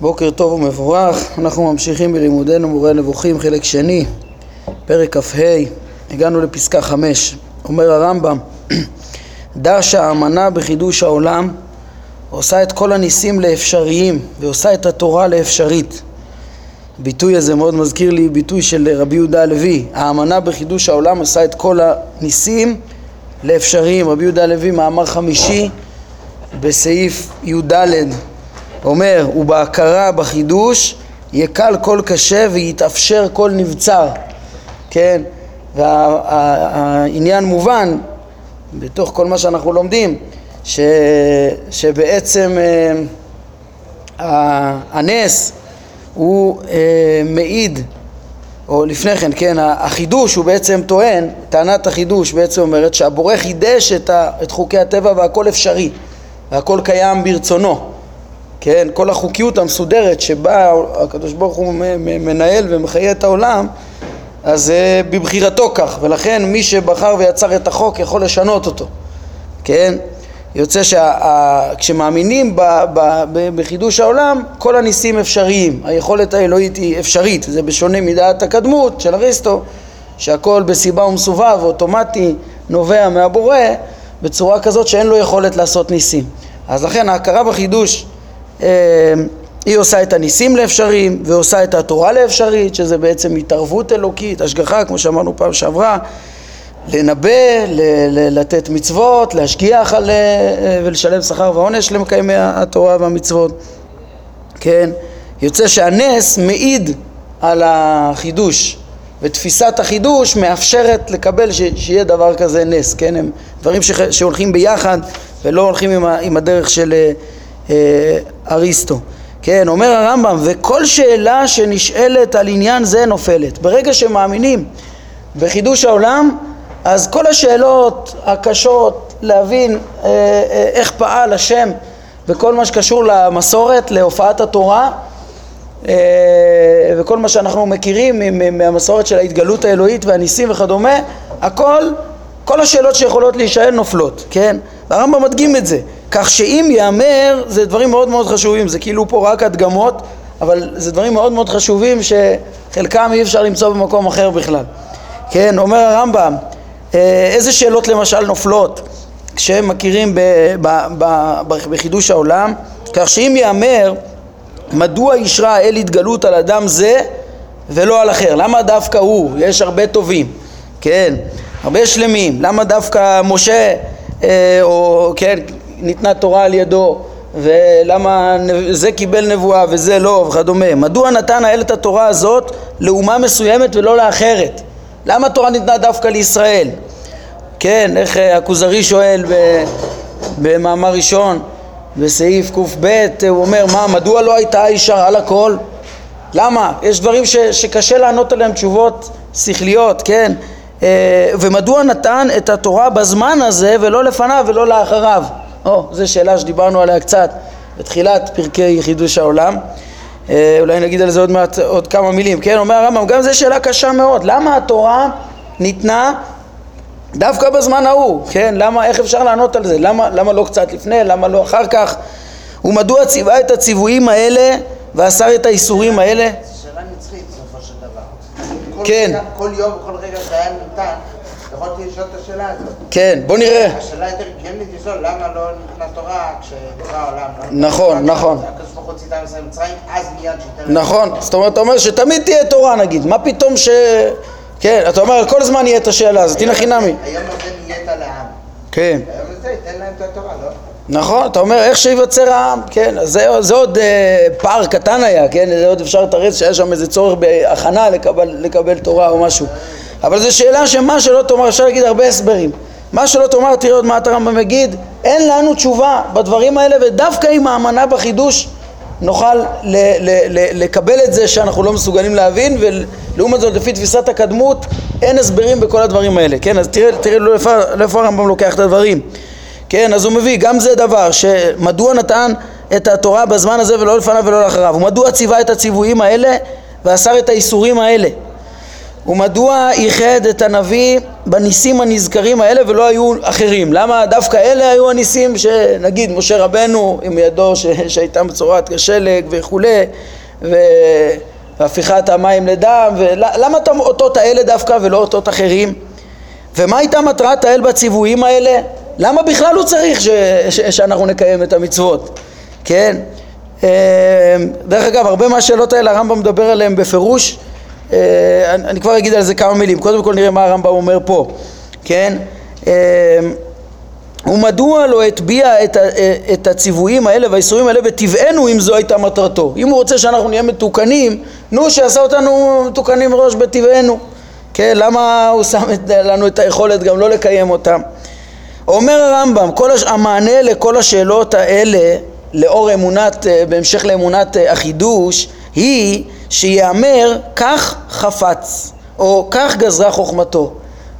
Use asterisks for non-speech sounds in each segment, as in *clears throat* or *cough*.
בוקר טוב ומבורך, אנחנו ממשיכים בלימודנו מורה נבוכים חלק שני, פרק כ"ה, הגענו לפסקה חמש, אומר הרמב"ם *clears throat* דע שהאמנה בחידוש העולם עושה את כל הניסים לאפשריים ועושה את התורה לאפשרית. הביטוי הזה מאוד מזכיר לי ביטוי של רבי יהודה הלוי, האמנה בחידוש העולם עושה את כל הניסים לאפשריים. רבי יהודה הלוי מאמר חמישי בסעיף י"ד אומר, ובהכרה בחידוש יקל כל קשה ויתאפשר כל נבצר, כן? והעניין וה, מובן בתוך כל מה שאנחנו לומדים, ש, שבעצם אה, הנס הוא אה, מעיד, או לפני כן, כן, החידוש הוא בעצם טוען, טענת החידוש בעצם אומרת שהבורא חידש את, ה, את חוקי הטבע והכל אפשרי והכל קיים ברצונו כן, כל החוקיות המסודרת שבה הקדוש ברוך הוא מנהל ומחיה את העולם אז זה בבחירתו כך. ולכן מי שבחר ויצר את החוק יכול לשנות אותו. כן, יוצא שכשמאמינים בחידוש העולם כל הניסים אפשריים. היכולת האלוהית היא אפשרית. זה בשונה מדעת הקדמות של אריסטו שהכל בסיבה ומסובב אוטומטי נובע מהבורא בצורה כזאת שאין לו יכולת לעשות ניסים. אז לכן ההכרה בחידוש אה, היא עושה את הניסים לאפשריים ועושה את התורה לאפשרית שזה בעצם התערבות אלוקית, השגחה כמו שאמרנו פעם שעברה לנבא, לתת מצוות, להשגיח על, אה, ולשלם שכר ועונש למקיימי התורה והמצוות. כן, יוצא שהנס מעיד על החידוש ותפיסת החידוש מאפשרת לקבל ש, שיהיה דבר כזה נס, כן, הם דברים ש, שהולכים ביחד ולא הולכים עם, ה, עם הדרך של אה, אה, אריסטו. כן, אומר הרמב"ם, וכל שאלה שנשאלת על עניין זה נופלת. ברגע שמאמינים בחידוש העולם, אז כל השאלות הקשות להבין אה, אה, איך פעל השם וכל מה שקשור למסורת, להופעת התורה אה, וכל מה שאנחנו מכירים מהמסורת של ההתגלות האלוהית והניסים וכדומה, הכל, כל השאלות שיכולות להישאל נופלות, כן? והרמב"ם מדגים את זה. כך שאם ייאמר, זה דברים מאוד מאוד חשובים, זה כאילו פה רק הדגמות, אבל זה דברים מאוד מאוד חשובים שחלקם אי אפשר למצוא במקום אחר בכלל. כן, אומר הרמב"ם, אה, איזה שאלות למשל נופלות כשהם מכירים ב, ב, ב, בחידוש העולם, כך שאם ייאמר מדוע אישרה האל התגלות על אדם זה ולא על אחר, למה דווקא הוא, יש הרבה טובים, כן, הרבה שלמים, למה דווקא משה אה, או כן, ניתנה תורה על ידו ולמה זה קיבל נבואה וזה לא וכדומה. מדוע נתן האל את התורה הזאת לאומה מסוימת ולא לאחרת? למה התורה ניתנה דווקא לישראל? כן איך אה, הכוזרי שואל במאמר ראשון בסעיף קב הוא אומר מה מדוע לא הייתה אישה על הכל? למה? יש דברים ש, שקשה לענות עליהם תשובות שכליות כן? אה, ומדוע נתן את התורה בזמן הזה ולא לפניו ולא לאחריו או, זו שאלה שדיברנו עליה קצת בתחילת פרקי חידוש העולם אה, אולי נגיד על זה עוד מעט עוד כמה מילים, כן? אומר הרמב"ם, גם זו שאלה קשה מאוד, למה התורה ניתנה דווקא בזמן ההוא, כן? למה, איך אפשר לענות על זה? למה, למה לא קצת לפני? למה לא אחר כך? ומדוע ציווה את הציוויים האלה ואסר את האיסורים האלה? שאלה נצחית בסופו של דבר. כן. כל יום, כל רגע שהיה ניתן יכולתי לשאול את השאלה הזאת. כן, בוא נראה. השאלה יותר הגיונית לשאול למה לא ניתנה תורה כשברא העולם. נכון, נכון. הקדוש ברוך הוא ציווה מצרים, אז מיד שייתן... נכון, זאת אומרת, אתה אומר שתמיד תהיה תורה נגיד, מה פתאום ש... כן, אתה אומר, כל הזמן יהיה את השאלה הזאת, הנה חינמי. היום הזה נהיית לעם. כן. היום הזה ייתן להם את התורה, לא? נכון, אתה אומר איך שייווצר העם, כן, זה, זה עוד אה, פער קטן היה, כן, זה עוד אפשר לתרץ שהיה שם איזה צורך בהכנה לקבל, לקבל תורה או משהו. אבל זו שאלה שמה שלא תאמר, אפשר להגיד הרבה הסברים. מה שלא תאמר, תראה עוד מה הרמב"ם מגיד, אין לנו תשובה בדברים האלה, ודווקא עם האמנה בחידוש נוכל ל- ל- ל- לקבל את זה שאנחנו לא מסוגלים להבין, ולעומת זאת לפי תפיסת הקדמות אין הסברים בכל הדברים האלה, כן? אז תראה, תראה לאיפה, לאיפה הרמב"ם לוקח את הדברים. כן, אז הוא מביא, גם זה דבר, שמדוע נתן את התורה בזמן הזה ולא לפניו ולא לאחריו, ומדוע ציווה את הציוויים האלה ואסר את האיסורים האלה. ומדוע ייחד את הנביא בניסים הנזכרים האלה ולא היו אחרים? למה דווקא אלה היו הניסים שנגיד משה רבנו עם ידו ש... שהייתה מצורעת כשלג וכולי והפיכת המים לדם ולמה אותות האלה דווקא ולא אותות אחרים? ומה הייתה מטרת האל בציוויים האלה? למה בכלל הוא צריך ש... ש... שאנחנו נקיים את המצוות? כן? אמ, דרך אגב, הרבה מהשאלות האלה הרמב"ם מדבר עליהן בפירוש אני, אני כבר אגיד על זה כמה מילים, קודם כל נראה מה הרמב"ם אומר פה, כן? אה, ומדוע לא הטביע את, אה, את הציוויים האלה והאיסורים האלה בטבענו אם זו הייתה מטרתו? אם הוא רוצה שאנחנו נהיה מתוקנים, נו שעשה אותנו מתוקנים מראש בטבענו, כן? למה הוא שם את, לנו את היכולת גם לא לקיים אותם? אומר הרמב"ם, הש... המענה לכל השאלות האלה לאור אמונת, בהמשך לאמונת החידוש היא שיאמר כך חפץ או כך גזרה חוכמתו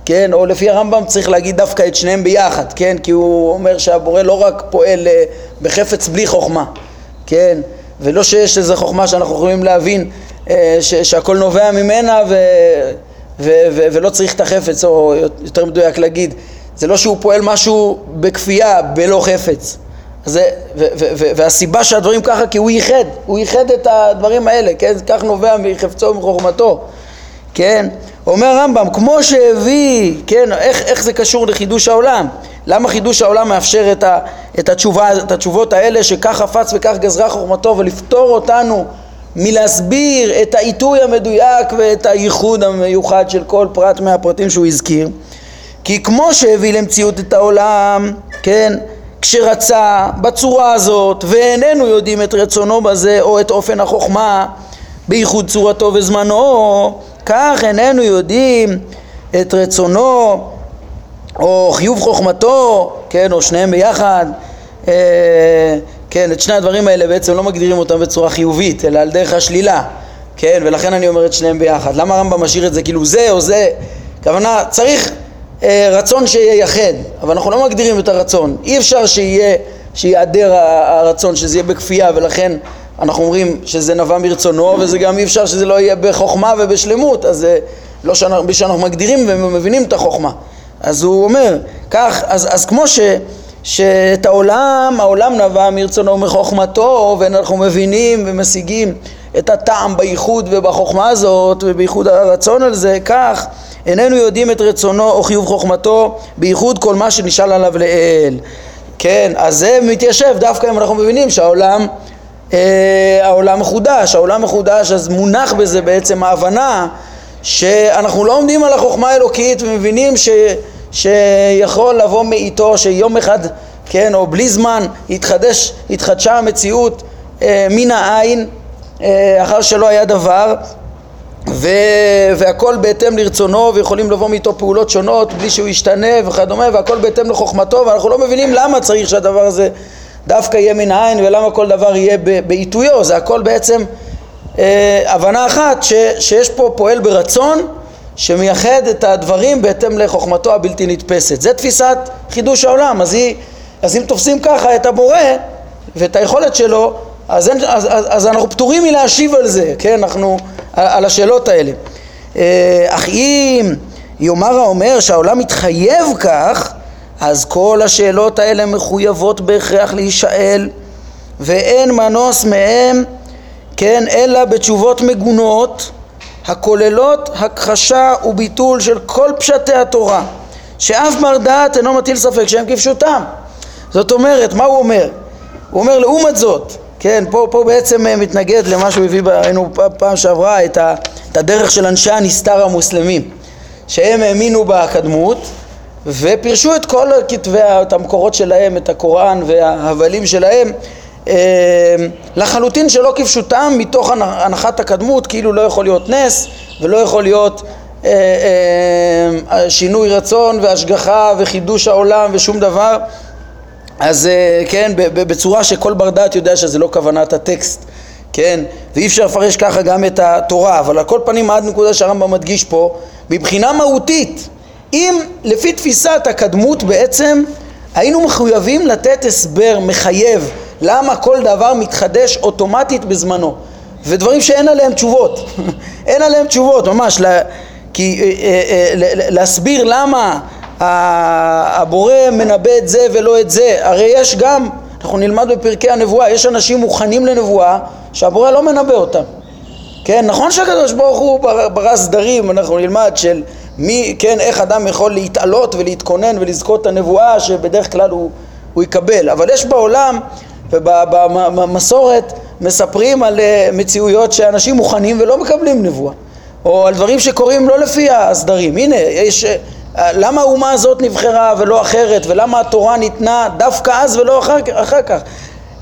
כן, או לפי הרמב"ם צריך להגיד דווקא את שניהם ביחד, כן, כי הוא אומר שהבורא לא רק פועל אה, בחפץ בלי חוכמה, כן, ולא שיש איזו חוכמה שאנחנו יכולים להבין אה, ש- שהכל נובע ממנה ו- ו- ו- ולא צריך את החפץ, או יותר מדויק להגיד, זה לא שהוא פועל משהו בכפייה, בלא חפץ, זה, ו, ו, ו, והסיבה שהדברים ככה כי הוא ייחד, הוא ייחד את הדברים האלה, כן? כך נובע מחפצו ומחוכמתו, כן? אומר הרמב"ם, כמו שהביא, כן, איך, איך זה קשור לחידוש העולם? למה חידוש העולם מאפשר את, ה, את, התשובה, את התשובות האלה שכך חפץ וכך גזרה חוכמתו ולפתור אותנו מלהסביר את העיתוי המדויק ואת הייחוד המיוחד של כל פרט מהפרטים שהוא הזכיר? כי כמו שהביא למציאות את העולם, כן, כשרצה בצורה הזאת ואיננו יודעים את רצונו בזה או את אופן החוכמה בייחוד צורתו וזמנו כך איננו יודעים את רצונו או חיוב חוכמתו, כן, או שניהם ביחד, אה, כן, את שני הדברים האלה בעצם לא מגדירים אותם בצורה חיובית, אלא על דרך השלילה, כן, ולכן אני אומר את שניהם ביחד. למה הרמב"ם משאיר את זה כאילו זה או זה? הכוונה, צריך רצון שייחד, אבל אנחנו לא מגדירים את הרצון. אי אפשר שיהיה, שיעדר הרצון, שזה יהיה בכפייה, ולכן אנחנו אומרים שזה נבע מרצונו, וזה גם אי אפשר שזה לא יהיה בחוכמה ובשלמות, אז זה לא שאנחנו, שאנחנו מגדירים ומבינים את החוכמה. אז הוא אומר, כך, אז, אז כמו ש, שאת העולם, העולם נבע מרצונו ומחוכמתו, ואנחנו מבינים ומשיגים את הטעם בייחוד ובחוכמה הזאת, ובייחוד הרצון על זה, כך איננו יודעים את רצונו או חיוב חוכמתו, בייחוד כל מה שנשאל עליו לאל. כן, אז זה מתיישב דווקא אם אנחנו מבינים שהעולם אה, העולם מחודש, העולם מחודש, אז מונח בזה בעצם ההבנה שאנחנו לא עומדים על החוכמה האלוקית ומבינים ש, שיכול לבוא מאיתו שיום אחד, כן, או בלי זמן, יתחדש, התחדשה המציאות אה, מן העין אחר שלא היה דבר ו... והכל בהתאם לרצונו ויכולים לבוא מאיתו פעולות שונות בלי שהוא ישתנה וכדומה והכל בהתאם לחוכמתו ואנחנו לא מבינים למה צריך שהדבר הזה דווקא יהיה מן העין ולמה כל דבר יהיה בעיתויו. זה הכל בעצם אה, הבנה אחת ש... שיש פה פועל ברצון שמייחד את הדברים בהתאם לחוכמתו הבלתי נתפסת. זה תפיסת חידוש העולם. אז, היא... אז אם תופסים ככה את הבורא ואת היכולת שלו אז, אין, אז, אז, אז אנחנו פטורים מלהשיב על זה, כן, אנחנו, על, על השאלות האלה. אה, אך אם יאמר האומר שהעולם מתחייב כך, אז כל השאלות האלה מחויבות בהכרח להישאל, ואין מנוס מהם, כן, אלא בתשובות מגונות, הכוללות הכחשה וביטול של כל פשטי התורה, שאף בר דעת אינו מטיל ספק שהם כפשוטם. זאת אומרת, מה הוא אומר? הוא אומר לעומת זאת, כן, פה, פה בעצם אה, מתנגד למה שהוא הביא, ראינו פעם שעברה את, הדרך של אנשי הנסתר המוסלמים שהם האמינו בקדמות ופירשו את כל כתבי, את המקורות שלהם, את הקוראן וההבלים שלהם אה, לחלוטין שלא כפשוטם מתוך הנחת הקדמות כאילו לא יכול להיות נס ולא יכול להיות אה, שינוי רצון והשגחה וחידוש העולם ושום דבר אז אה, כן, בצורה שכל בר דעת יודע שזה לא כוונת הטקסט, כן, ואי אפשר לפרש ככה גם את התורה, אבל על כל פנים עד נקודה שהרמב"ם מדגיש פה, מבחינה מהותית, אם לפי תפיסת הקדמות בעצם היינו מחויבים לתת הסבר מחייב למה כל דבר מתחדש אוטומטית בזמנו, ודברים שאין עליהם תשובות, *laughs* אין עליהם תשובות ממש, כי אה, אה, אה, להסביר למה הבורא מנבא את זה ולא את זה, הרי יש גם, אנחנו נלמד בפרקי הנבואה, יש אנשים מוכנים לנבואה שהבורא לא מנבא אותם. כן, נכון שהקדוש ברוך הוא ברא סדרים, אנחנו נלמד של מי, כן, איך אדם יכול להתעלות ולהתכונן ולזכות את הנבואה שבדרך כלל הוא, הוא יקבל, אבל יש בעולם ובמסורת מספרים על אה, מציאויות שאנשים מוכנים ולא מקבלים נבואה. או על דברים שקורים לא לפי הסדרים. הנה יש אה, למה האומה הזאת נבחרה ולא אחרת ולמה התורה ניתנה דווקא אז ולא אחר, אחר כך?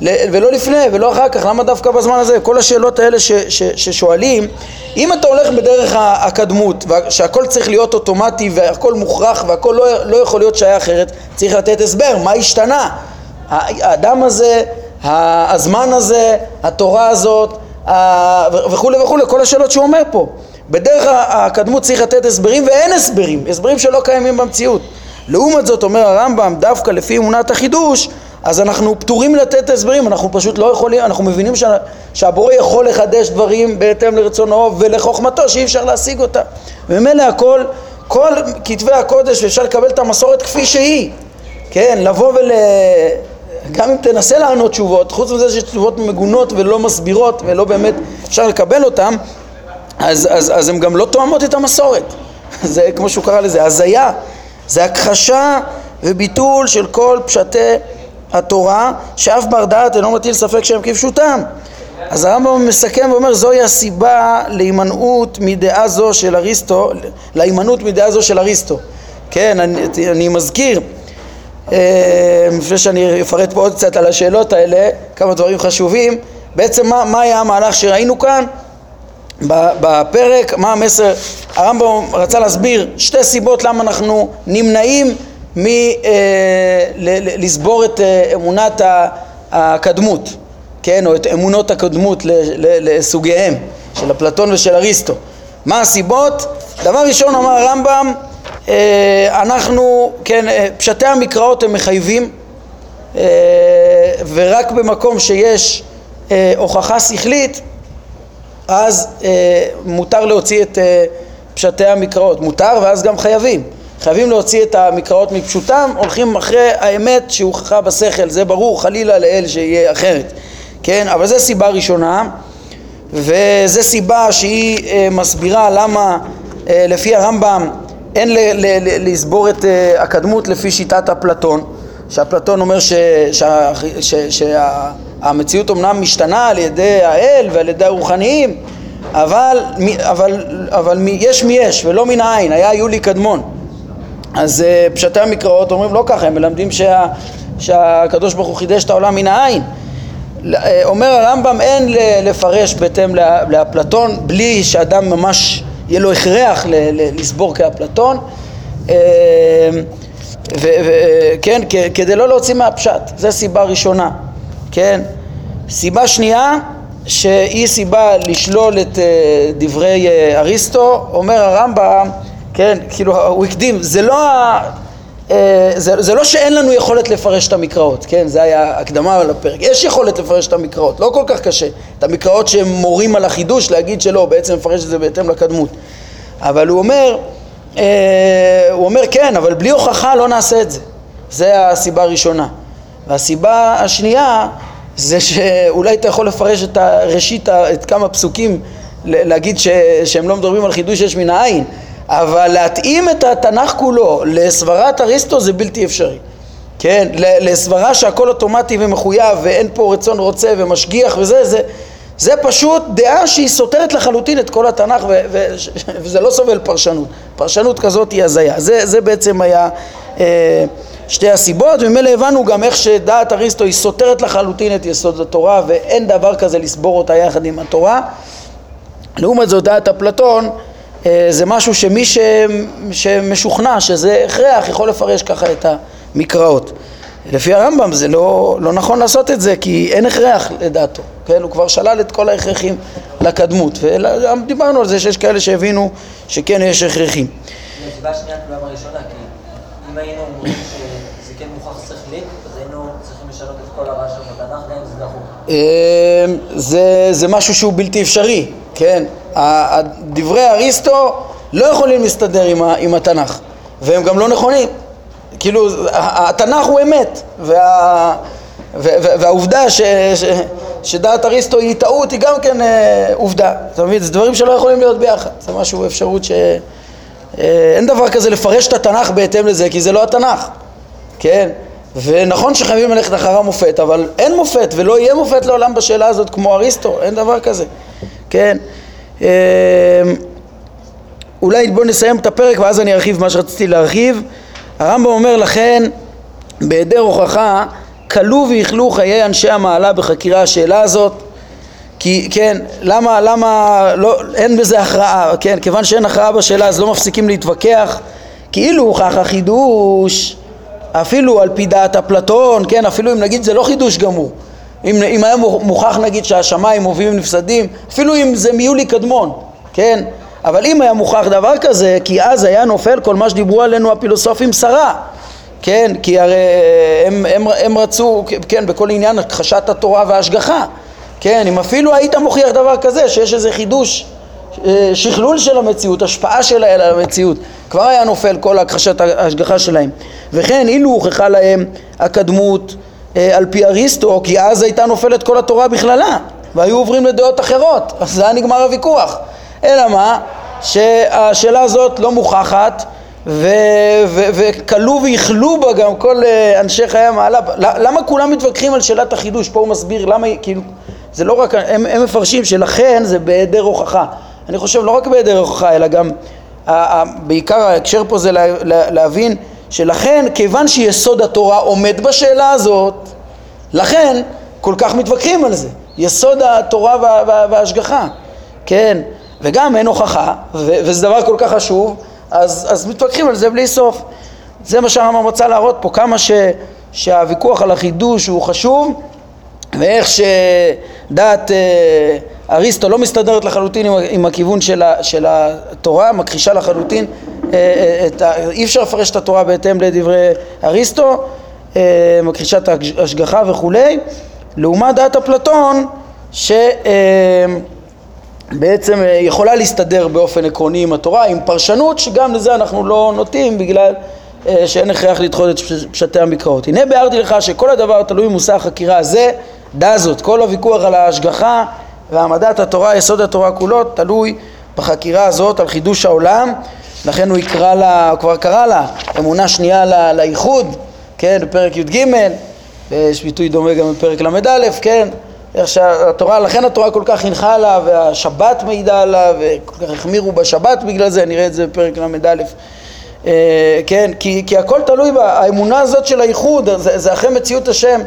ולא לפני ולא אחר כך למה דווקא בזמן הזה? כל השאלות האלה ש, ש, ששואלים אם אתה הולך בדרך הקדמות שהכל צריך להיות אוטומטי והכל מוכרח והכל לא, לא יכול להיות שהיה אחרת צריך לתת הסבר מה השתנה? האדם הזה, הזמן הזה, התורה הזאת וכולי וכולי, כל השאלות שהוא אומר פה. בדרך הקדמות צריך לתת הסברים ואין הסברים, הסברים שלא קיימים במציאות. לעומת זאת אומר הרמב"ם, דווקא לפי אמונת החידוש, אז אנחנו פטורים לתת הסברים, אנחנו פשוט לא יכולים, אנחנו מבינים שה, שהבורא יכול לחדש דברים בהתאם לרצונו ולחוכמתו שאי אפשר להשיג אותה. וממילא הכל, כל כתבי הקודש אפשר לקבל את המסורת כפי שהיא, כן, לבוא ול... גם אם תנסה לענות תשובות, חוץ מזה שיש תשובות מגונות ולא מסבירות ולא באמת אפשר לקבל אותן, אז, אז, אז הן גם לא תואמות את המסורת. *laughs* זה כמו שהוא קרא לזה, הזיה. זה הכחשה וביטול של כל פשטי התורה, שאף בר דעת אינו מטיל ספק שהם כפשוטם. אז הרמב"ם מסכם ואומר זוהי הסיבה להימנעות מדעה זו של אריסטו, להימנעות מדעה זו של אריסטו. כן, אני, אני מזכיר אה, לפני שאני אפרט פה עוד קצת על השאלות האלה, כמה דברים חשובים. בעצם מה, מה היה המהלך שראינו כאן בפרק, מה המסר? הרמב"ם רצה להסביר שתי סיבות למה אנחנו נמנעים מלסבור אה, את אה, אמונת הקדמות, כן, או את אמונות הקדמות לסוגיהם של אפלטון ושל אריסטו. מה הסיבות? דבר ראשון אמר הרמב"ם אה, אנחנו, כן, פשטי המקראות הם מחייבים ורק במקום שיש הוכחה שכלית אז מותר להוציא את פשטי המקראות, מותר ואז גם חייבים חייבים להוציא את המקראות מפשוטם, הולכים אחרי האמת שהוכחה בשכל, זה ברור, חלילה לאל שיהיה אחרת, כן? אבל זו סיבה ראשונה וזו סיבה שהיא מסבירה למה לפי הרמב"ם אין ל- ל- ל- לסבור את uh, הקדמות לפי שיטת אפלטון, שאפלטון אומר שהמציאות אומנם משתנה על ידי האל ועל ידי הרוחניים, אבל, אבל, אבל יש מי יש ולא מן העין, היה יולי קדמון. אז uh, פשטי המקראות אומרים לא ככה, הם מלמדים שה, שהקדוש ברוך הוא חידש את העולם מן העין. אה, אומר הרמב"ם אין לפרש בהתאם לאפלטון בלי שאדם ממש יהיה לו הכרח לסבור כאפלטון וכן, כדי לא להוציא מהפשט, זו סיבה ראשונה, כן? סיבה שנייה, שהיא סיבה לשלול את אה, דברי אה, אריסטו, אומר הרמב"ם, כן, כאילו הוא הקדים, זה לא אה, זה, זה לא שאין לנו יכולת לפרש את המקראות, כן? זה היה הקדמה לפרק. יש יכולת לפרש את המקראות, לא כל כך קשה. את המקראות שהם מורים על החידוש, להגיד שלא, בעצם לפרש את זה בהתאם לקדמות. אבל הוא אומר, הוא אומר כן, אבל בלי הוכחה לא נעשה את זה. זה הסיבה הראשונה. והסיבה השנייה זה שאולי אתה יכול לפרש את הראשית, את כמה פסוקים, להגיד ש, שהם לא מדברים על חידוש יש מן העין, אבל להתאים את התנ"ך כולו לסברת אריסטו זה בלתי אפשרי. כן, לסברה שהכל אוטומטי ומחויב ואין פה רצון רוצה ומשגיח וזה, זה, זה פשוט דעה שהיא סותרת לחלוטין את כל התנ"ך ו- ו- וזה לא סובל פרשנות. פרשנות כזאת היא הזיה. זה, זה בעצם היה אה, שתי הסיבות, וממילא הבנו גם איך שדעת אריסטו היא סותרת לחלוטין את יסוד התורה ואין דבר כזה לסבור אותה יחד עם התורה. לעומת זאת דעת אפלטון אה, זה משהו שמי ש... שמשוכנע שזה הכרח יכול לפרש ככה את המקראות. לפי הרמב"ם זה לא, לא נכון לעשות את זה כי אין הכרח לדעתו, כן? הוא כבר שלל את כל ההכרחים לקדמות וגם דיברנו על זה שיש כאלה שהבינו שכן יש הכרחים. הסיבה השנייה כולם הראשונה כי אם היינו אומרים כן מוכח שכלית אז היינו צריכים לשנות את כל הרעש בתנ"ך גם אם זה דחוף. אמ, זה, זה משהו שהוא בלתי אפשרי, כן? דברי אריסטו לא יכולים להסתדר עם, עם התנ"ך, והם גם לא נכונים. כאילו, התנ"ך הוא אמת, וה, ו, ו, והעובדה ש, ש, שדעת אריסטו היא טעות היא גם כן אה, עובדה. אתה מבין? זה דברים שלא יכולים להיות ביחד. זה משהו, אפשרות ש... אה, אין דבר כזה לפרש את התנ"ך בהתאם לזה, כי זה לא התנ"ך, כן? ונכון שחייבים ללכת אחר המופת, אבל אין מופת ולא יהיה מופת לעולם בשאלה הזאת כמו אריסטו, אין דבר כזה, כן? אה, אולי בואו נסיים את הפרק ואז אני ארחיב מה שרציתי להרחיב. הרמב"ם אומר לכן, בהיעדר הוכחה, כלו ויכלו חיי אנשי המעלה בחקירה השאלה הזאת כי כן, למה, למה, לא, אין בזה הכרעה, כן, כיוון שאין הכרעה בשאלה אז לא מפסיקים להתווכח כאילו הוכח החידוש אפילו על פי דעת אפלטון, כן, אפילו אם נגיד זה לא חידוש גמור אם, אם היה מוכח נגיד שהשמיים מובילים נפסדים, אפילו אם זה מיולי קדמון, כן, אבל אם היה מוכח דבר כזה, כי אז היה נופל כל מה שדיברו עלינו הפילוסופים שרה כן, כי הרי הם, הם, הם רצו, כן, בכל עניין הכחשת התורה וההשגחה כן, אם אפילו היית מוכיח דבר כזה, שיש איזה חידוש, אה, שכלול של המציאות, השפעה של האל על המציאות, כבר היה נופל כל הכחשת ההשגחה שלהם. וכן, אילו הוכחה להם הקדמות אה, על פי אריסטו, כי אז הייתה נופלת כל התורה בכללה, והיו עוברים לדעות אחרות, אז זה היה נגמר הוויכוח. אלא מה? שהשאלה הזאת לא מוכחת וכלו ואיכלו בה גם כל אה, אנשי חיי המעלה. למה כולם מתווכחים על שאלת החידוש? פה הוא מסביר למה, כאילו, זה לא רק, הם, הם מפרשים שלכן זה בהיעדר הוכחה. אני חושב לא רק בהיעדר הוכחה, אלא גם, בעיקר ההקשר פה זה לה, לה, להבין שלכן, כיוון שיסוד התורה עומד בשאלה הזאת, לכן כל כך מתווכחים על זה. יסוד התורה וה, וה, וההשגחה, כן? וגם אין הוכחה, וזה דבר כל כך חשוב, אז, אז מתווכחים על זה בלי סוף. זה מה שהרמב"ם רצה להראות פה, כמה ש, שהוויכוח על החידוש הוא חשוב, ואיך שדעת אה, אריסטו לא מסתדרת לחלוטין עם, עם הכיוון של, ה, של התורה, מכחישה לחלוטין, אה, אה, את ה, אי אפשר לפרש את התורה בהתאם לדברי אריסטו, מכחישה את ההשגחה וכולי, לעומת דעת אפלטון שבעצם יכולה להסתדר באופן עקרוני עם התורה, עם פרשנות שגם לזה אנחנו לא נוטים בגלל שאין הכרח לדחות את פשטי המקראות. הנה ביארתי לך שכל הדבר תלוי במושא החקירה הזה דע זאת, כל הוויכוח על ההשגחה והעמדת התורה, יסוד התורה כולו, תלוי בחקירה הזאת על חידוש העולם, לכן הוא יקרא לה, הוא כבר קרא לה, אמונה שנייה לאיחוד, כן, בפרק י"ג, יש ביטוי דומה גם בפרק ל"א, כן, איך שהתורה, לכן התורה כל כך הנחה עליו, והשבת מעידה עליו, וכל כך החמירו בשבת בגלל זה, נראה את זה בפרק ל"א. אה, כן, כי, כי הכל תלוי באמונה הזאת של האיחוד, זה, זה אחרי מציאות השם,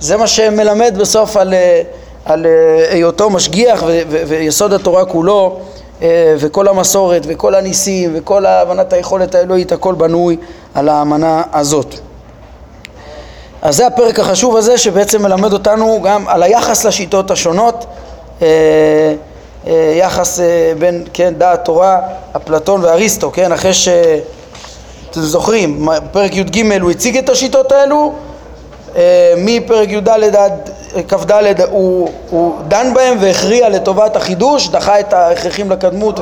זה מה שמלמד בסוף על, אה, על אה, היותו משגיח ויסוד התורה כולו אה, וכל המסורת וכל הניסים וכל הבנת היכולת האלוהית הכל בנוי על האמנה הזאת. אז זה הפרק החשוב הזה שבעצם מלמד אותנו גם על היחס לשיטות השונות יחס בין, כן, דעת תורה, אפלטון ואריסטו, כן, אחרי ש... אתם זוכרים, פרק י"ג הוא הציג את השיטות האלו אה, מפרק י"ד עד כ"ד הוא, הוא דן בהם והכריע לטובת החידוש, דחה את ההכרחים לקדמות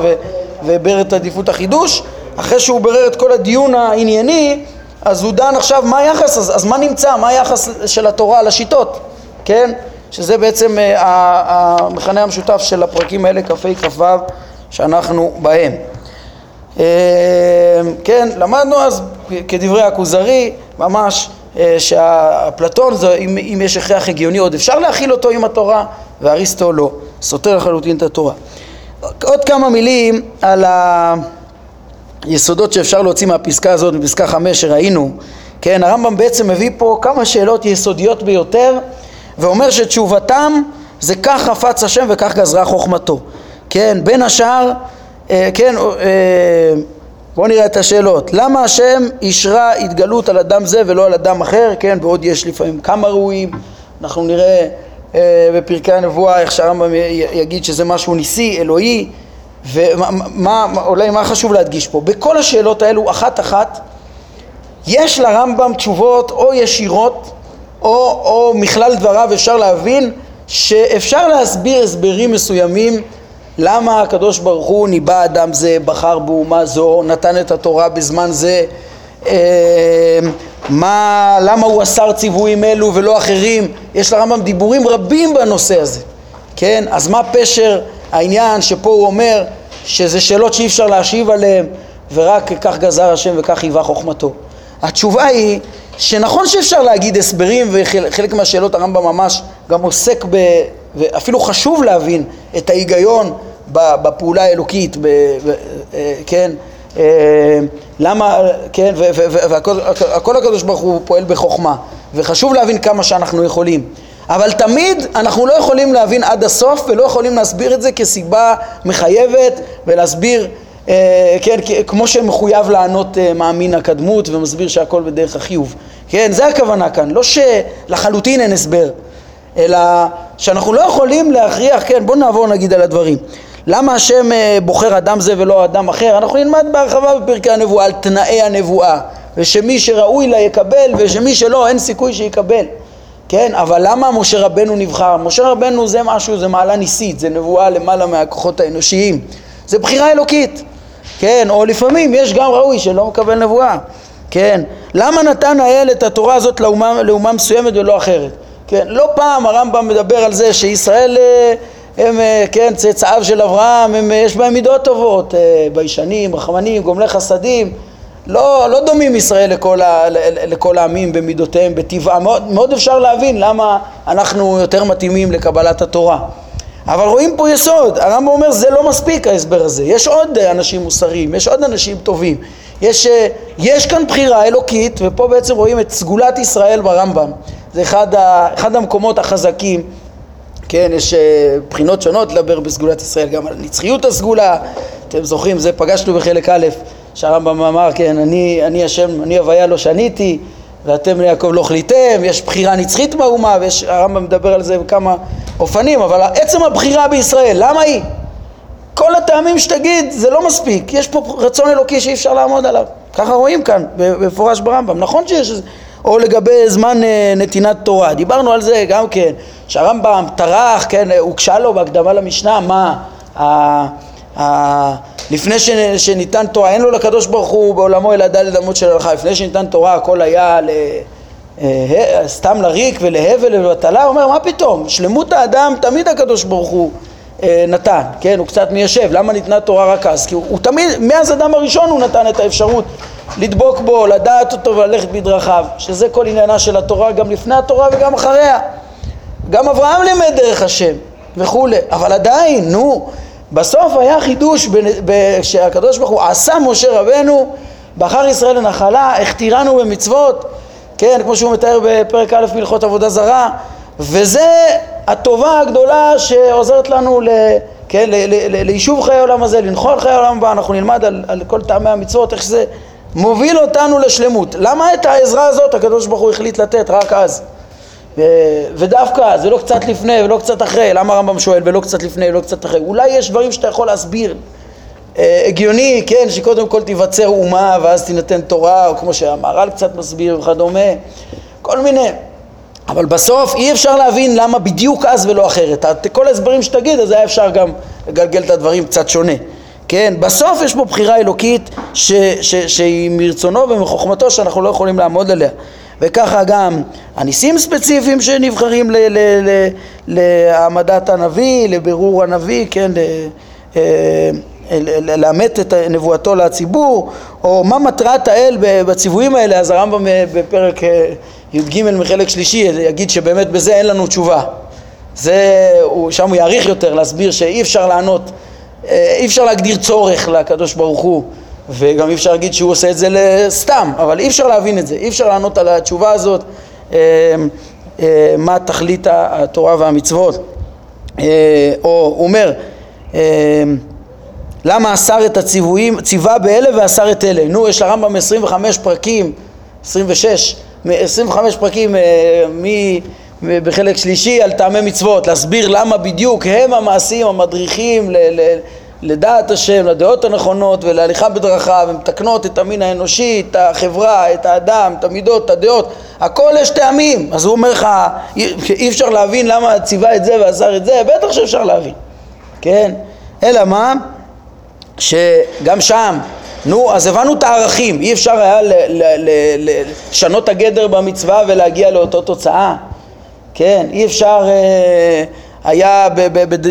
ובירר את עדיפות החידוש. אחרי שהוא בירר את כל הדיון הענייני, אז הוא דן עכשיו מה היחס, אז, אז מה נמצא, מה היחס של התורה לשיטות, כן? שזה בעצם אה, המכנה המשותף של הפרקים האלה, כ"ה כ"ו, שאנחנו בהם. אה, כן, למדנו אז כדברי הכוזרי, ממש אה, שהפלטון, אם, אם יש הכרח הגיוני עוד אפשר להכיל אותו עם התורה, ואריסטו לא, סותר לחלוטין את התורה. עוד כמה מילים על היסודות שאפשר להוציא מהפסקה הזאת, מפסקה חמש שראינו, כן, הרמב"ם בעצם מביא פה כמה שאלות יסודיות ביותר, ואומר שתשובתם זה כך חפץ השם וכך גזרה חוכמתו, כן, בין השאר, אה, כן, אה, בואו נראה את השאלות. למה השם אישרה התגלות על אדם זה ולא על אדם אחר? כן, ועוד יש לפעמים כמה ראויים. אנחנו נראה אה, בפרקי הנבואה איך שהרמב"ם יגיד שזה משהו ניסי, אלוהי. ומה מה, אולי מה חשוב להדגיש פה? בכל השאלות האלו, אחת אחת, יש לרמב"ם תשובות או ישירות או, או מכלל דבריו אפשר להבין שאפשר להסביר הסברים מסוימים למה הקדוש ברוך הוא ניבא אדם זה, בחר באומה זו, נתן את התורה בזמן זה, אה, מה, למה הוא אסר ציוויים אלו ולא אחרים, יש לרמב"ם דיבורים רבים בנושא הזה, כן? אז מה פשר העניין שפה הוא אומר שזה שאלות שאי אפשר להשיב עליהן ורק כך גזר השם וכך היווה חוכמתו. התשובה היא שנכון שאפשר להגיד הסברים וחלק מהשאלות הרמב"ם ממש גם עוסק. ואפילו חשוב להבין את ההיגיון בפעולה האלוקית, ב, ב, אה, כן, אה, למה, כן, והכל הקדוש ברוך הוא פועל בחוכמה, וחשוב להבין כמה שאנחנו יכולים. אבל תמיד אנחנו לא יכולים להבין עד הסוף ולא יכולים להסביר את זה כסיבה מחייבת ולהסביר אה, כן, כמו שמחויב לענות אה, מאמין הקדמות ומסביר שהכל בדרך החיוב. כן, זה הכוונה כאן, לא שלחלוטין אין הסבר, אלא שאנחנו לא יכולים להכריח, כן, בואו נעבור נגיד על הדברים. למה השם אה, בוחר אדם זה ולא אדם אחר? אנחנו נלמד בהרחבה בפרקי הנבואה על תנאי הנבואה ושמי שראוי לה יקבל ושמי שלא אין סיכוי שיקבל כן, אבל למה משה רבנו נבחר? משה רבנו זה משהו, זה מעלה ניסית, זה נבואה למעלה מהכוחות האנושיים זה בחירה אלוקית כן, או לפעמים יש גם ראוי שלא מקבל נבואה, כן, למה נתן האל את התורה הזאת לאומה, לאומה מסוימת ולא אחרת, כן, לא פעם הרמב"ם מדבר על זה שישראל אה, הם, אה, כן, צאצאיו של אברהם, הם, אה, יש בהם מידות טובות, ביישנים, רחמנים, גומלי חסדים, לא, לא דומים ישראל לכל, ה, לכל העמים במידותיהם, בטבעם, מאוד, מאוד אפשר להבין למה אנחנו יותר מתאימים לקבלת התורה. אבל רואים פה יסוד, הרמב"ם אומר זה לא מספיק ההסבר הזה, יש עוד אנשים מוסריים, יש עוד אנשים טובים, יש, יש כאן בחירה אלוקית ופה בעצם רואים את סגולת ישראל ברמב"ם, זה אחד, ה, אחד המקומות החזקים, כן, יש אה, בחינות שונות לדבר בסגולת ישראל, גם על נצחיות הסגולה, אתם זוכרים, זה פגשנו בחלק א', שהרמב"ם אמר, כן, אני, אני השם, אני הוויה לא שניתי ואתם ליעקב לא חליתם, יש בחירה נצחית באומה, והרמב"ם מדבר על זה בכמה אופנים, אבל עצם הבחירה בישראל, למה היא? כל הטעמים שתגיד זה לא מספיק, יש פה רצון אלוקי שאי אפשר לעמוד עליו, ככה רואים כאן במפורש ברמב"ם, נכון שיש, או לגבי זמן אה, נתינת תורה, דיברנו על זה גם כן, שהרמב"ם טרח, כן, הוגשה לו בהקדמה למשנה, מה, לפני שניתן תורה, אין לו לקדוש ברוך הוא בעולמו אלא דלת אמות של הלכה, לפני שניתן תורה הכל היה ל... אה, סתם לריק ולהבל ולבטלה, הוא אומר מה פתאום, שלמות האדם תמיד הקדוש ברוך הוא אה, נתן, כן, הוא קצת מיישב, למה ניתנה תורה רק אז? כי הוא, הוא תמיד, מאז אדם הראשון הוא נתן את האפשרות לדבוק בו, לדעת אותו וללכת בדרכיו, שזה כל עניינה של התורה גם לפני התורה וגם אחריה. גם אברהם לימד דרך השם וכולי, אבל עדיין, נו, בסוף היה חידוש שהקדוש ברוך הוא עשה משה רבנו, בחר ישראל לנחלה, הכתירנו במצוות, כן, כמו שהוא מתאר בפרק א' מהלכות עבודה זרה, וזה הטובה הגדולה שעוזרת לנו ל, כן, ליישוב חיי העולם הזה, לנחול חיי העולם הבא, אנחנו נלמד על, על כל טעמי המצוות, איך שזה מוביל אותנו לשלמות. למה את העזרה הזאת הקדוש ברוך הוא החליט לתת רק אז? ודווקא זה לא קצת לפני ולא קצת אחרי, למה הרמב"ם שואל ולא קצת לפני ולא קצת אחרי? אולי יש דברים שאתה יכול להסביר אה, הגיוני, כן, שקודם כל תיווצר אומה ואז תינתן תורה, או כמו שהמהר"ל קצת מסביר וכדומה, כל מיני. אבל בסוף אי אפשר להבין למה בדיוק אז ולא אחרת. כל ההסברים שתגיד, אז היה אפשר גם לגלגל את הדברים קצת שונה. כן, בסוף יש פה בחירה אלוקית ש, ש, שהיא מרצונו ומחוכמתו שאנחנו לא יכולים לעמוד עליה. וככה גם הניסים ספציפיים שנבחרים להעמדת הנביא, לבירור הנביא, כן, ל, אה, לאמת את נבואתו לציבור, או מה מטרת האל בציוויים האלה, אז הרמב"ם אה, בפרק אה, י"ג מחלק שלישי יגיד שבאמת בזה אין לנו תשובה. זה, שם הוא יאריך יותר להסביר שאי אפשר לענות, אה, אי אפשר להגדיר צורך לקדוש ברוך הוא וגם אי אפשר להגיד שהוא עושה את זה סתם, אבל אי אפשר להבין את זה, אי אפשר לענות על התשובה הזאת מה תכלית התורה והמצוות. או הוא אומר למה אסר את הציוויים, ציווה באלה ואסר את אלה. נו, יש לרמב"ם 25 פרקים, 26, 25 פרקים אה, מ... בחלק שלישי על טעמי מצוות, להסביר למה בדיוק הם המעשים המדריכים ל, ל, לדעת השם, לדעות הנכונות ולהליכה בדרכיו, הן מתקנות את המין האנושי, את החברה, את האדם, את המידות, את הדעות, הכל יש טעמים. אז הוא אומר לך, אי אפשר להבין למה ציווה את זה ואסר את זה, בטח שאפשר להבין, כן? אלא מה? שגם שם, נו, אז הבנו את הערכים, אי אפשר היה לשנות את הגדר במצווה ולהגיע לאותו תוצאה, כן, אי אפשר אה, היה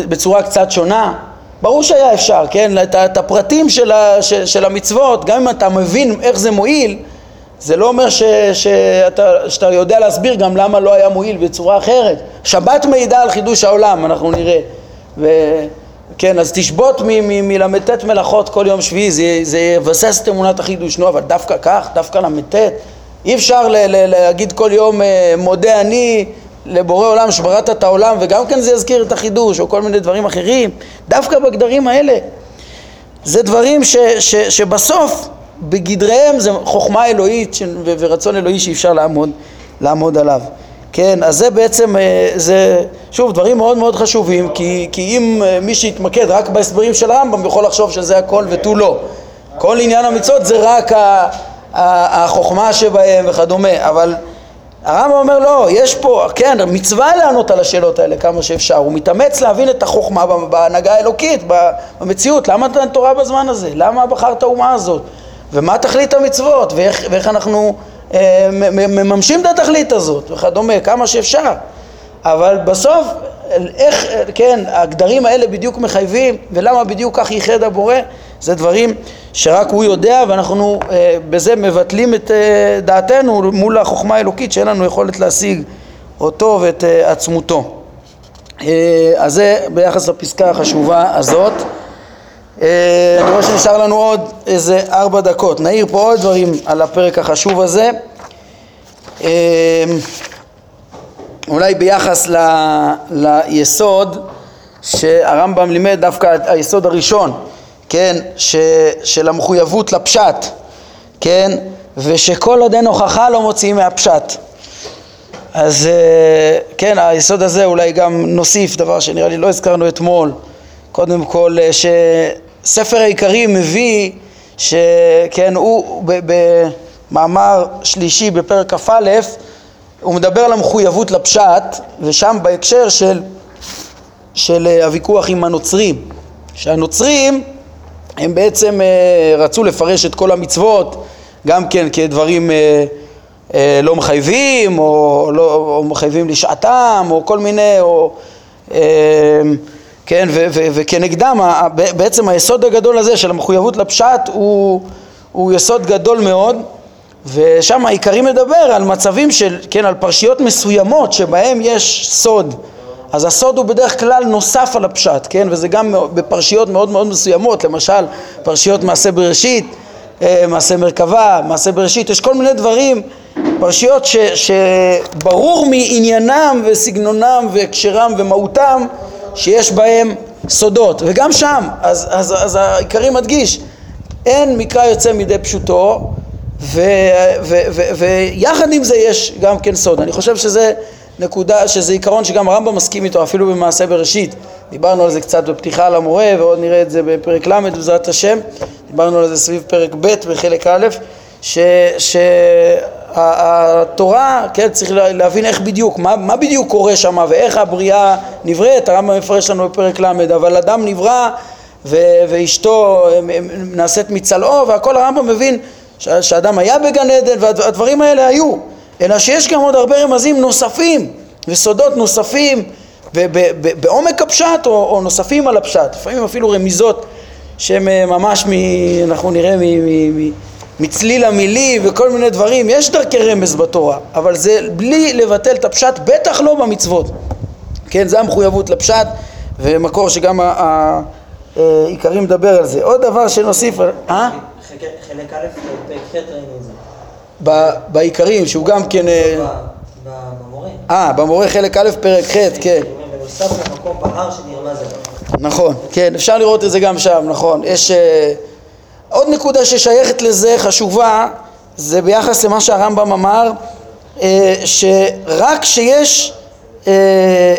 בצורה קצת שונה, ברור שהיה אפשר, כן, את הפרטים של, ה, של, של המצוות, גם אם אתה מבין איך זה מועיל, זה לא אומר ש, שאתה, שאתה יודע להסביר גם למה לא היה מועיל בצורה אחרת. שבת מעידה על חידוש העולם, אנחנו נראה. ו... כן, אז תשבות מל"ט מלאכות כל יום שביעי, זה, זה יבסס את אמונת החידוש, נו, אבל דווקא כך, דווקא ל"ט, אי אפשר ל- ל- להגיד כל יום אה, מודה אני לבורא עולם שבראת את העולם וגם כן זה יזכיר את החידוש או כל מיני דברים אחרים, דווקא בגדרים האלה. זה דברים ש, ש, שבסוף בגדריהם זה חוכמה אלוהית ורצון אלוהי שאי אפשר לעמוד, לעמוד עליו. כן, אז זה בעצם, אה, זה, שוב, דברים מאוד מאוד חשובים, כי, כי אם אה, מי שיתמקד רק בהסברים של הרמב"ם יכול לחשוב שזה הכל ותו לא. כל עניין המצוות זה רק החוכמה שבהם וכדומה, אבל הרמב"ם אומר לא, יש פה, כן, מצווה לענות על השאלות האלה כמה שאפשר, הוא מתאמץ להבין את החוכמה בהנהגה האלוקית, במציאות, למה אתה תורה בזמן הזה? למה בחרת האומה הזאת? ומה תכלית המצוות? ואיך, ואיך אנחנו אה, מממשים את התכלית הזאת וכדומה, כמה שאפשר. אבל בסוף, איך, כן, הגדרים האלה בדיוק מחייבים, ולמה בדיוק כך ייחד הבורא, זה דברים שרק הוא יודע, ואנחנו אה, בזה מבטלים את אה, דעתנו מול החוכמה האלוקית שאין לנו יכולת להשיג אותו ואת אה, עצמותו. אה, אז זה ביחס לפסקה החשובה הזאת. אה, אני רואה שנשאר לנו עוד איזה ארבע דקות. נעיר פה עוד דברים על הפרק החשוב הזה. אה, אולי ביחס ל, ליסוד שהרמב"ם לימד דווקא היסוד הראשון, כן, ש, של המחויבות לפשט, כן, ושכל עוד אין הוכחה לא מוציאים מהפשט. אז אה, כן, היסוד הזה אולי גם נוסיף דבר שנראה לי לא הזכרנו אתמול, קודם כל שספר העיקרים מביא שכן הוא במאמר שלישי בפרק כ"א הוא מדבר על המחויבות לפשט ושם בהקשר של, של אה, הוויכוח עם הנוצרים. שהנוצרים הם בעצם אה, רצו לפרש את כל המצוות גם כן כדברים אה, לא מחייבים או, לא, או מחייבים לשעתם או כל מיני או כן, ו- ו- וכנגדם בעצם היסוד הגדול הזה של המחויבות לפשט הוא, הוא יסוד גדול מאוד ושם העיקרי מדבר על מצבים של, כן, על פרשיות מסוימות שבהם יש סוד אז הסוד הוא בדרך כלל נוסף על הפשט, כן, וזה גם בפרשיות מאוד מאוד מסוימות, למשל פרשיות מעשה בראשית, אה, מעשה מרכבה, מעשה בראשית, יש כל מיני דברים, פרשיות ש, שברור מעניינם וסגנונם והקשרם ומהותם שיש בהם סודות, וגם שם, אז, אז, אז העיקרי מדגיש, אין מקרא יוצא מידי פשוטו, ויחד עם זה יש גם כן סוד. אני חושב שזה נקודה, שזה עיקרון שגם הרמב"ם מסכים איתו, אפילו במעשה בראשית. דיברנו על זה קצת בפתיחה על המורה, ועוד נראה את זה בפרק ל' בעזרת השם. דיברנו על זה סביב פרק ב' בחלק א', ש... ש... התורה, כן, צריך להבין איך בדיוק, מה, מה בדיוק קורה שם ואיך הבריאה נבראת, הרמב"ם מפרש לנו בפרק ל', אבל אדם נברא ו, ואשתו נעשית מצלעו והכל הרמב"ם מבין שאדם היה בגן עדן והדברים האלה היו, אלא שיש גם עוד הרבה רמזים נוספים וסודות נוספים בעומק הפשט או, או נוספים על הפשט, לפעמים אפילו רמיזות שהן אה, ממש, מ, אנחנו נראה מ, מ, מ, מצליל המילי וכל מיני דברים, יש דרכי רמז בתורה, אבל זה בלי לבטל את הפשט, בטח לא במצוות. כן, זה המחויבות לפשט, ומקור שגם העיקרי מדבר על זה. עוד דבר שנוסיף, אה? חלק א', פרק ח' ראינו את זה. בעיקרים, שהוא גם כן... אה, במורה. אה, במורה חלק א', פרק ח', כן. בנוסף למקום בהר שנרמז עליו. נכון, כן, אפשר לראות את זה גם שם, נכון. יש... אה, עוד נקודה ששייכת לזה, חשובה, זה ביחס למה שהרמב"ם אמר, אה, שרק כשיש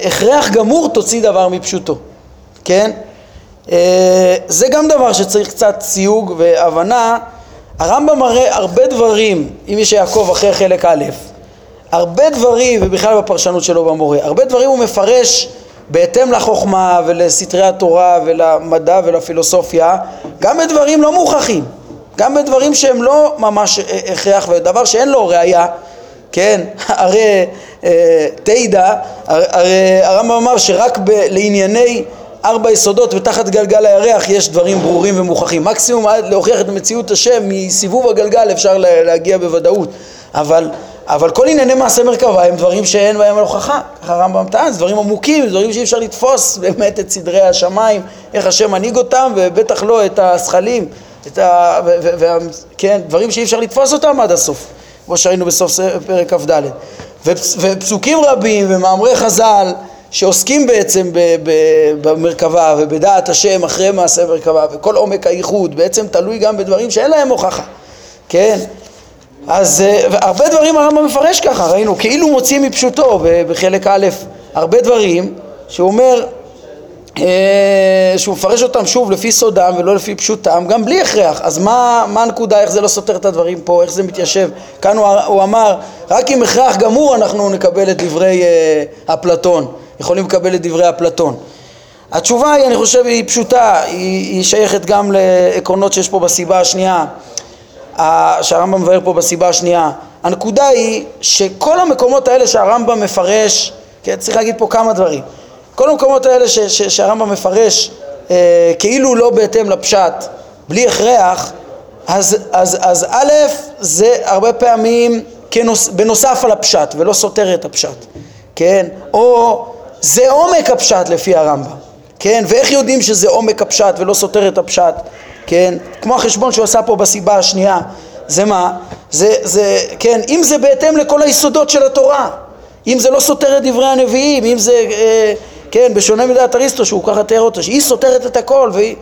הכרח גמור תוציא דבר מפשוטו, כן? זה גם דבר שצריך קצת סיוג והבנה. הרמב"ם מראה הרבה דברים, אם מי שיעקב אחרי חלק א', הרבה דברים, ובכלל בפרשנות שלו במורה, הרבה דברים הוא מפרש בהתאם לחוכמה ולסתרי התורה ולמדע ולפילוסופיה, גם בדברים לא מוכחים, גם בדברים שהם לא ממש הכרח ודבר שאין לו ראייה, כן, *laughs* הרי אה, תדע, הרי הרמב"ם אמר שרק ב, לענייני ארבע יסודות ותחת גלגל הירח יש דברים ברורים ומוכחים. מקסימום עד להוכיח את מציאות השם מסיבוב הגלגל אפשר להגיע בוודאות. אבל, אבל כל ענייני מעשה מרכבה הם דברים שאין בהם הוכחה. ככה הרמב"ם טען, זה דברים עמוקים, דברים שאי אפשר לתפוס *laughs* באמת את סדרי השמיים, איך השם מנהיג אותם, ובטח לא את הזכלים, את ה... ו, ו, ו, כן, דברים שאי אפשר לתפוס אותם עד הסוף, כמו שראינו בסוף פרק כ"ד. ופסוקים רבים ומאמרי חז"ל שעוסקים בעצם במרכבה ובדעת השם אחרי מעשה מרכבה וכל עומק הייחוד בעצם תלוי גם בדברים שאין להם הוכחה, כן? אז אה, הרבה דברים הרמב"ם מפרש ככה, ראינו, כאילו מוציא מפשוטו בחלק א' הרבה דברים שהוא אומר אה, שהוא מפרש אותם שוב לפי סודם ולא לפי פשוטם, גם בלי הכרח. אז מה, מה הנקודה, איך זה לא סותר את הדברים פה, איך זה מתיישב? כאן הוא, הוא אמר, רק עם הכרח גמור אנחנו נקבל את דברי uh, אפלטון, יכולים לקבל את דברי אפלטון. התשובה היא, אני חושב, היא פשוטה, היא, היא שייכת גם לעקרונות שיש פה בסיבה השנייה, שהרמב"ם מבאר פה בסיבה השנייה. הנקודה היא שכל המקומות האלה שהרמב"ם מפרש, כן, צריך להגיד פה כמה דברים. כל המקומות האלה ש, ש, שהרמב"ם מפרש אה, כאילו לא בהתאם לפשט, בלי הכרח, אז, אז, אז א', זה הרבה פעמים כנוס, בנוסף על הפשט ולא סותר את הפשט, כן? או זה עומק הפשט לפי הרמב"ם, כן? ואיך יודעים שזה עומק הפשט ולא סותר את הפשט, כן? כמו החשבון שהוא עשה פה בסיבה השנייה, זה מה? זה, זה, כן, אם זה בהתאם לכל היסודות של התורה, אם זה לא סותר את דברי הנביאים, אם זה... אה, כן, בשונה מדעת אריסטו שהוא ככה תיאר אותה, שהיא סותרת את הכל והיא...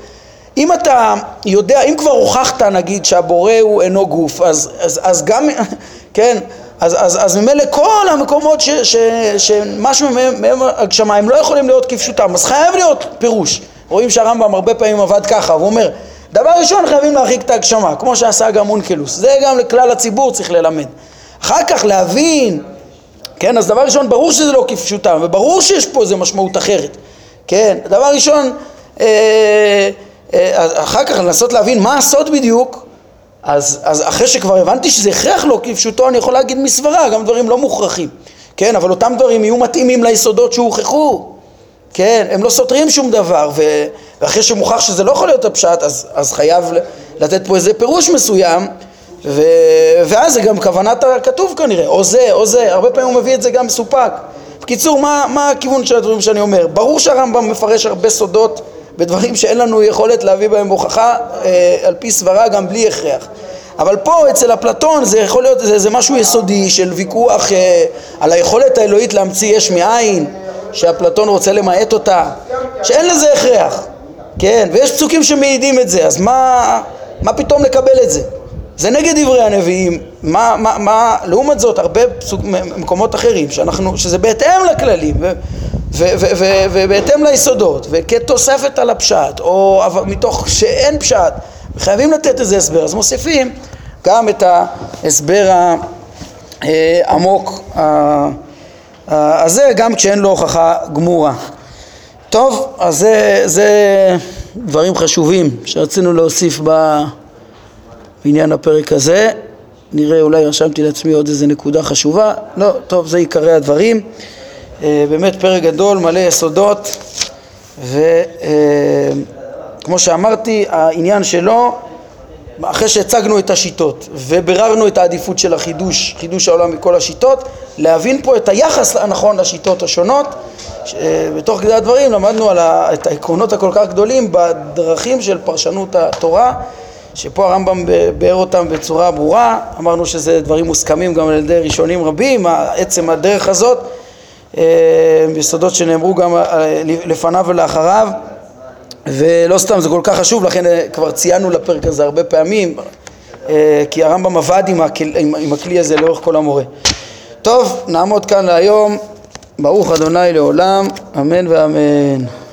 אם אתה יודע, אם כבר הוכחת נגיד שהבורא הוא אינו גוף, אז, אז, אז גם, *laughs* כן, אז, אז, אז ממילא כל המקומות ש, ש, שמשהו מהם הגשמה הם לא יכולים להיות כפשוטם, אז חייב להיות פירוש. רואים שהרמב"ם הרבה פעמים עבד ככה, הוא אומר, דבר ראשון חייבים להרחיק את ההגשמה, כמו שעשה גם אונקלוס, זה גם לכלל הציבור צריך ללמד. אחר כך להבין כן, אז דבר ראשון, ברור שזה לא כפשוטם, וברור שיש פה איזה משמעות אחרת, כן, דבר ראשון, אה, אה, אחר כך לנסות להבין מה הסוד בדיוק, אז, אז אחרי שכבר הבנתי שזה הכרח לא כפשוטו, אני יכול להגיד מסברה, גם דברים לא מוכרחים, כן, אבל אותם דברים יהיו מתאימים ליסודות שהוכחו, כן, הם לא סותרים שום דבר, ואחרי שמוכח שזה לא יכול להיות הפשט, אז, אז חייב לתת פה איזה פירוש מסוים, ו... ואז זה גם כוונת הכתוב כנראה, או זה, או זה, הרבה פעמים הוא מביא את זה גם מסופק. בקיצור, מה, מה הכיוון של הדברים שאני אומר? ברור שהרמב"ם מפרש הרבה סודות בדברים שאין לנו יכולת להביא בהם הוכחה אה, על פי סברה גם בלי הכרח. אבל פה אצל אפלטון זה יכול להיות, זה, זה משהו יסודי של ויכוח אה, על היכולת האלוהית להמציא יש מאין, שאפלטון רוצה למעט אותה, שאין לזה הכרח, כן, ויש פסוקים שמעידים את זה, אז מה, מה פתאום לקבל את זה? זה נגד דברי הנביאים, מה, מה, מה, לעומת זאת הרבה פסוק, מקומות אחרים שאנחנו, שזה בהתאם לכללים ובהתאם ליסודות וכתוספת על הפשט או מתוך שאין פשט חייבים לתת איזה הסבר אז מוסיפים גם את ההסבר העמוק הזה גם כשאין לו הוכחה גמורה טוב אז זה, זה דברים חשובים שרצינו להוסיף. בעניין הפרק הזה. נראה, אולי רשמתי לעצמי עוד איזה נקודה חשובה. לא, טוב, זה עיקרי הדברים. אה, באמת פרק גדול, מלא יסודות, וכמו שאמרתי, העניין שלו, אחרי שהצגנו את השיטות וביררנו את העדיפות של החידוש, חידוש העולם מכל השיטות, להבין פה את היחס הנכון לשיטות השונות. אה, בתוך כדי הדברים למדנו על את העקרונות הכל כך גדולים בדרכים של פרשנות התורה. שפה הרמב"ם ביאר אותם בצורה ברורה, אמרנו שזה דברים מוסכמים גם על ידי ראשונים רבים, עצם הדרך הזאת, אה, יסודות שנאמרו גם אה, לפניו ולאחריו, ולא סתם זה כל כך חשוב, לכן אה, כבר ציינו לפרק הזה הרבה פעמים, כי הרמב"ם עבד עם, הכל, עם הכלי הזה לאורך כל המורה. טוב, נעמוד כאן להיום, ברוך אדוני לעולם, אמן ואמן.